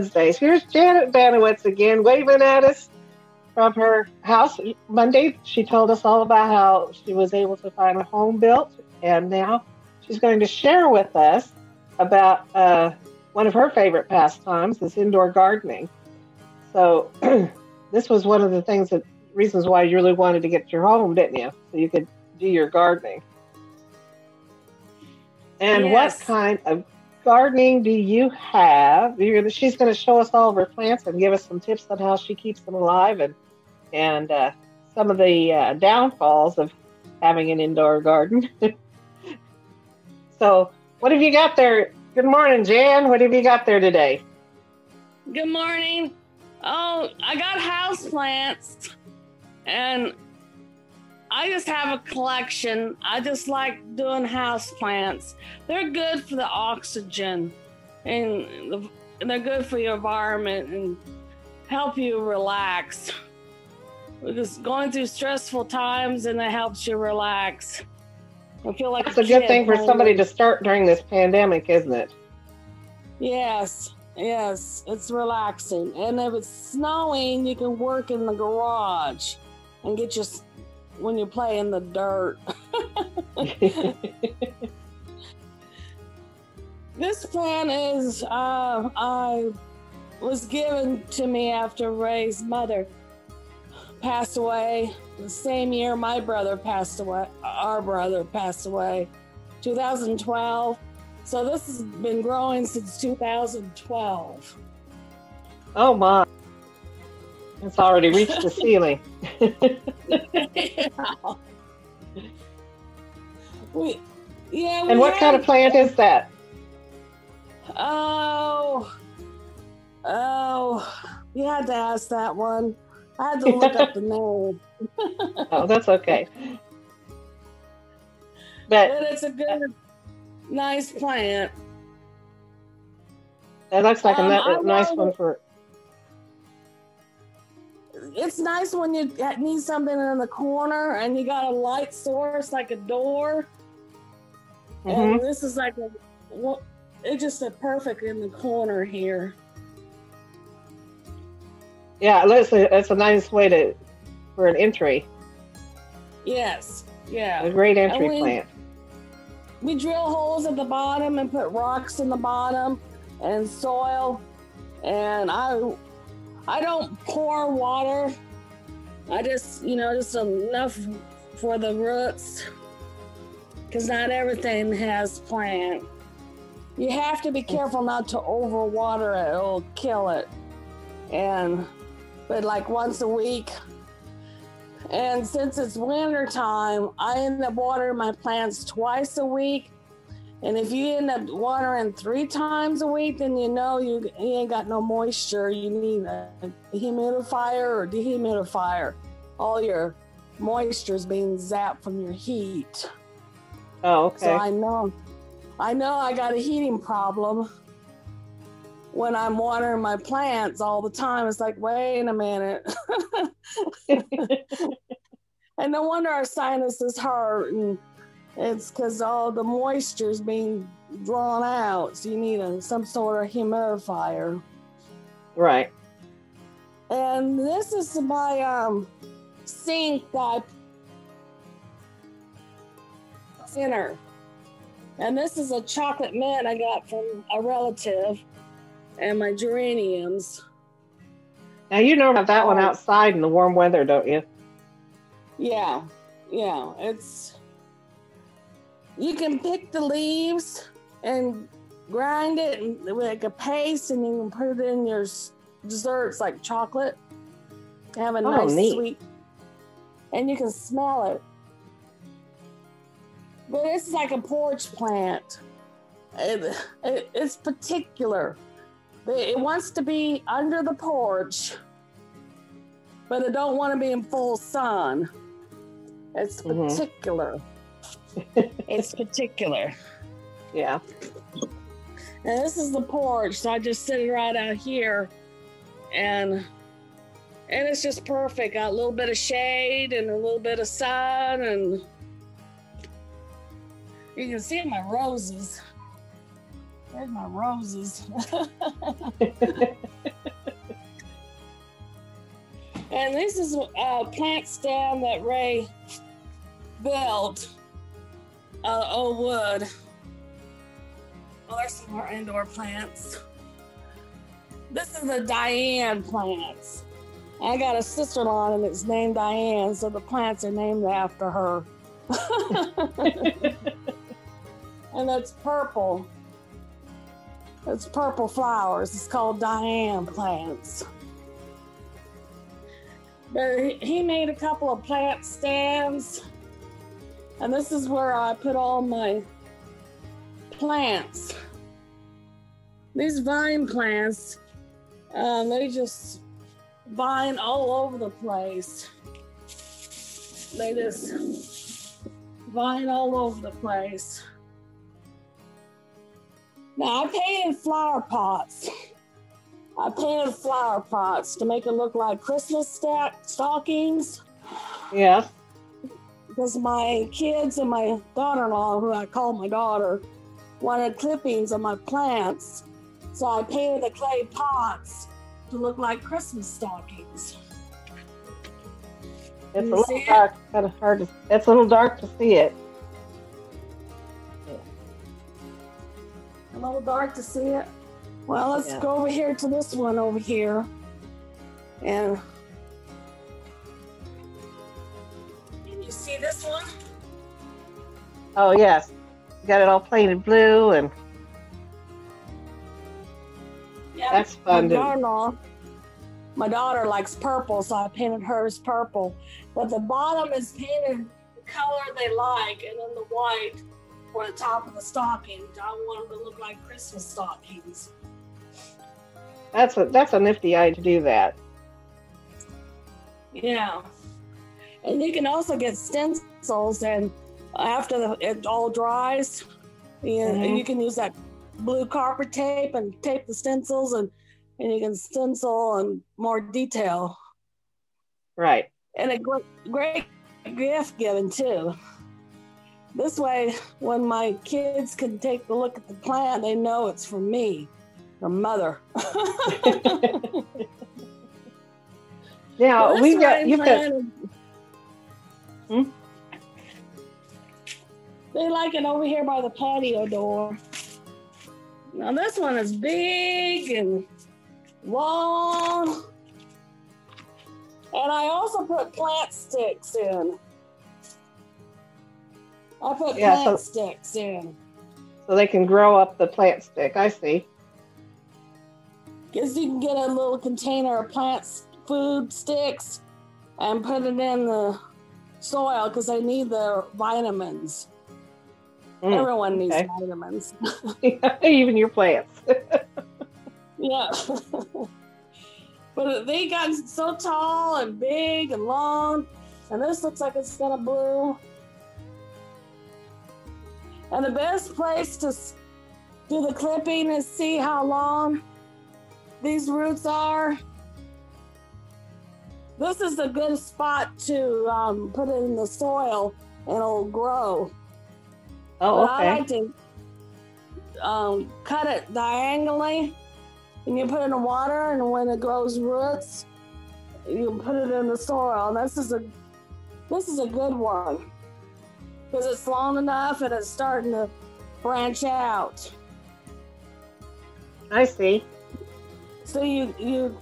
Wednesdays. Here's Janet Banowetz again, waving at us from her house. Monday, she told us all about how she was able to find a home built, and now she's going to share with us about uh, one of her favorite pastimes is indoor gardening. So this was one of the things that reasons why you really wanted to get your home, didn't you? So you could do your gardening. And yes. what kind of gardening do you have? She's going to show us all of her plants and give us some tips on how she keeps them alive and and uh, some of the uh, downfalls of having an indoor garden. so, what have you got there? Good morning, Jan. What have you got there today? Good morning. Oh, I got house plants and I just have a collection. I just like doing house plants. They're good for the oxygen and they're good for your environment and help you relax. Because going through stressful times and it helps you relax. I feel like it's a, a good thing for somebody to start during this pandemic, isn't it? Yes, yes, it's relaxing. And if it's snowing, you can work in the garage and get your when you play in the dirt. this plant is uh, I was given to me after Ray's mother passed away the same year my brother passed away. Our brother passed away, 2012. So this has been growing since 2012. Oh my. It's already reached the ceiling. yeah. We, yeah. We and what kind of plant is that? Oh, oh, you had to ask that one. I had to look up the name. oh, that's okay. But, but it's a good, nice plant. It looks like um, a, nice one for it's nice when you need something in the corner and you got a light source like a door. Mm-hmm. And this is like a, well, it's just a perfect in the corner here. Yeah, it's a, it's a nice way to for an entry. Yes, yeah, a great entry we, plant. We drill holes at the bottom and put rocks in the bottom and soil, and I I don't pour water. I just, you know, just enough for the roots because not everything has plant. You have to be careful not to overwater it, it'll kill it. And, but like once a week. And since it's winter time, I end up watering my plants twice a week and if you end up watering three times a week, then you know you, you ain't got no moisture. You need a humidifier or dehumidifier. All your moisture is being zapped from your heat. Oh, okay. So I know, I know I got a heating problem when I'm watering my plants all the time. It's like, wait a minute. and no wonder our sinuses hurt and it's because all the moisture is being drawn out, so you need a, some sort of humidifier. Right. And this is my um, sink that thinner. And this is a chocolate mint I got from a relative and my geraniums. Now you know about that one outside in the warm weather, don't you? Yeah, yeah. It's you can pick the leaves and grind it and like a paste, and you can put it in your desserts like chocolate. Have a oh, nice neat. sweet, and you can smell it. But this is like a porch plant. It, it, it's particular. It wants to be under the porch, but it don't want to be in full sun. It's mm-hmm. particular. Mm-hmm it's particular. Yeah. And this is the porch, so I just sit it right out here, and and it's just perfect. Got a little bit of shade and a little bit of sun, and you can see my roses. There's my roses. and this is a plant stand that Ray built. Uh, old wood. Oh, there's some more indoor plants. This is the Diane plants. I got a sister-in-law and it's named Diane, so the plants are named after her. and that's purple. It's purple flowers. It's called Diane plants. But he made a couple of plant stands. And this is where I put all my plants. These vine plants, um, they just vine all over the place. They just vine all over the place. Now I painted flower pots. I painted flower pots to make it look like Christmas stockings. Yes. Because my kids and my daughter-in-law, who I call my daughter, wanted clippings of my plants. So I painted the clay pots to look like Christmas stockings. It's You a little see it? dark. Kind of hard to. It's a little dark to see it. A little dark to see it. Well, let's Yeah. go over here to this one over here. And Oh yes, got it all painted blue, and Yeah. that's fun. My daughter likes purple, so I painted hers purple. But the bottom is painted the color they like, and then the white for the top of the stocking. I want them to look like Christmas stockings. that's a that's a nifty idea to do that. Yeah. And you can also get stencils, and after the, it all dries, you, Mhm. you can use that blue carpet tape and tape the stencils, and, and you can stencil and more detail. Right. And a great, great gift giving, too. This way, when my kids can take a look at the plant, they know it's from me, their mother. Now we got rain you got Hmm? They like it over here by the patio door. Now this one is big and long. And I also put plant sticks in. I put Yeah, plant so- sticks in. so they can grow up the plant stick. I see. Because you can get a little container of plant food sticks and put it in the soil because they need their vitamins. Mm, Everyone needs okay. vitamins. Even your plants. Yeah. but they got so tall and big and long, and this looks like it's gonna bloom. And the best place to do the clipping is see how long these roots are. This is a good spot to um, put it in the soil and it'll grow. Oh, But I okay. like to um, cut it diagonally, and you put it in the water, and when it grows roots, you put it in the soil. This is a this is a good one because it's long enough and it's starting to branch out. I see. So you you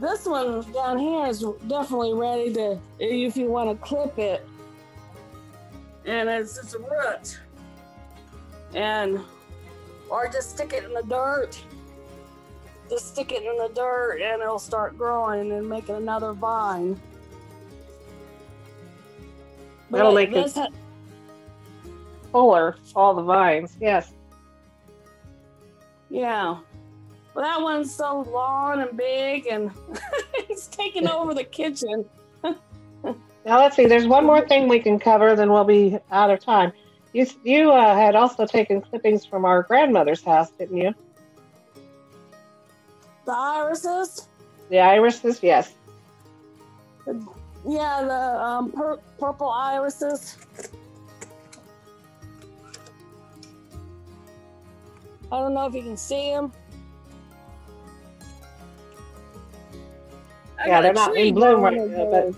this one down here is definitely ready to if you want to clip it. And it's just a root. And or just stick it in the dirt. Just stick it in the dirt and it'll start growing and making another vine. But That'll it make it- ha- Fuller, all the vines. Yes. Yeah. Well, that one's so long and big, and it's taking over the kitchen. Now let's see. There's one more thing we can cover, then we'll be out of time. You you uh, had also taken clippings from our grandmother's house, didn't you? The irises, The irises, yes. yeah, the um, pur- purple irises. I don't know if you can see them. I Yeah, they're not in bloom right now, but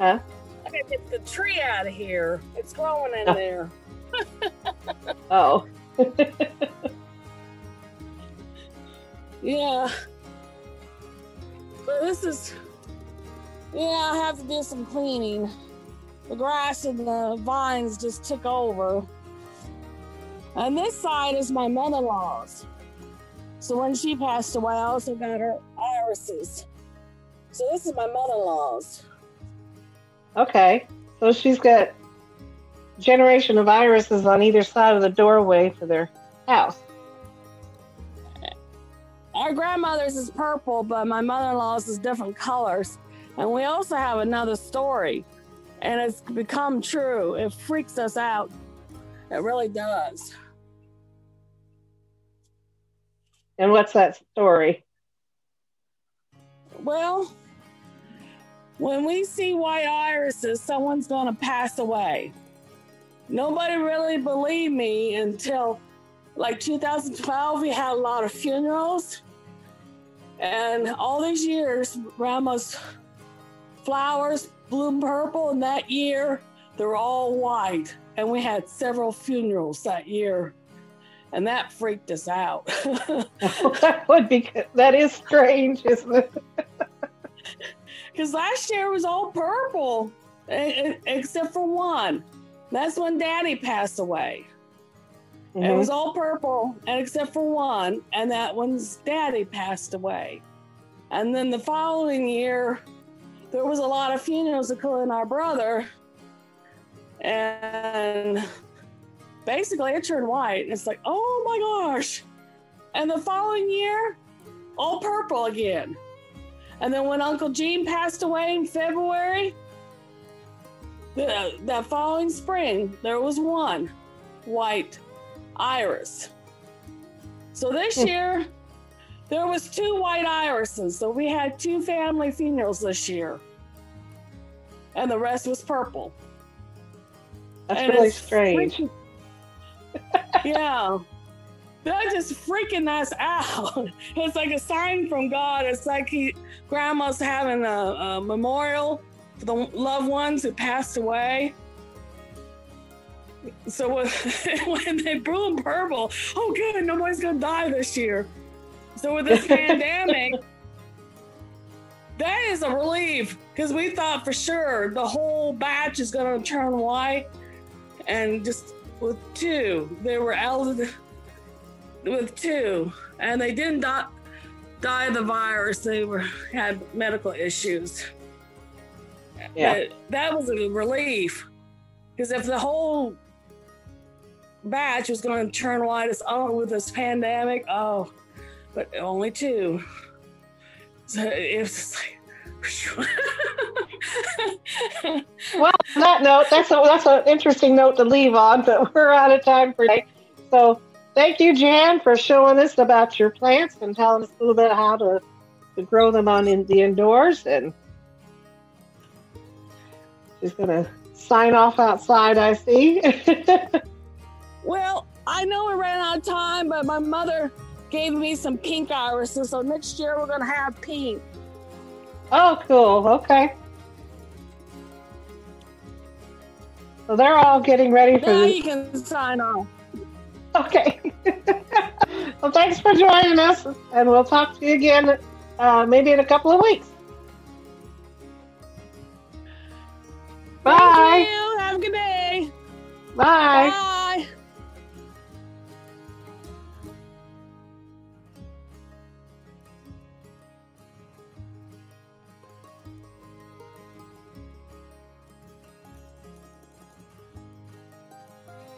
huh? I gotta get the tree out of here. It's growing in Oh. there. Oh, Yeah. But this is, yeah, I have to do some cleaning. The grass and the vines just took over. And this side is my mother in law's. So when she passed away, I also got her irises. So this is my mother in law's. Okay. So she's got generation of irises on either side of the doorway for their house. Our grandmother's is purple, but my mother in law's is different colors. And we also have another story. And it's become true. It freaks us out. It really does. And what's that story? Well, when we see white irises, someone's going to pass away. Nobody really believed me until like 2012. We had a lot of funerals. And all these years, grandma's flowers bloom purple. And that year, they were all white. And we had several funerals that year. And that freaked us out. that would be that is strange, isn't it? Because last year was all purple, except for one. That's when Daddy passed away. It Mhm. was all purple, and except for one, and that one's Daddy passed away. And then the following year, there was a lot of funerals, including our brother, and basically it turned white. And it's like, oh my gosh! And the following year, all purple again. And then when Uncle Gene passed away in February, the, that following spring, there was one white iris. So this Hmm. year, there was two white irises. So we had two family funerals this year. And the rest was purple. That's And really strange. yeah. That just freaking us out. It's like a sign from God. It's like he, grandma's having a, a memorial for the loved ones who passed away. So when, when they bloom purple, oh good, nobody's gonna die this year. So with this pandemic, that is a relief because we thought for sure the whole batch is gonna turn white, and just with two, they were elderly with two, and they didn't die, die of the virus. They were had medical issues. Yeah. That was a relief because if the whole batch was going to turn white as oh with this pandemic, oh, but only two. So it was like. Well, on that note, that's a, that's an interesting note to leave on, but we're out of time for today. So thank you, Jan, for showing us about your plants and telling us a little bit how to, to grow them on in the indoors. And she's going to sign off outside, I see. Well, I know we ran out of time, but my mother gave me some pink irises, so next year we're gonna have pink. oh, cool. Okay. So they're all getting ready for Now the. you can sign off. Okay. well, thanks for joining us, and we'll talk to you again uh, maybe in a couple of weeks. Bye. Have a good day. Bye. Bye.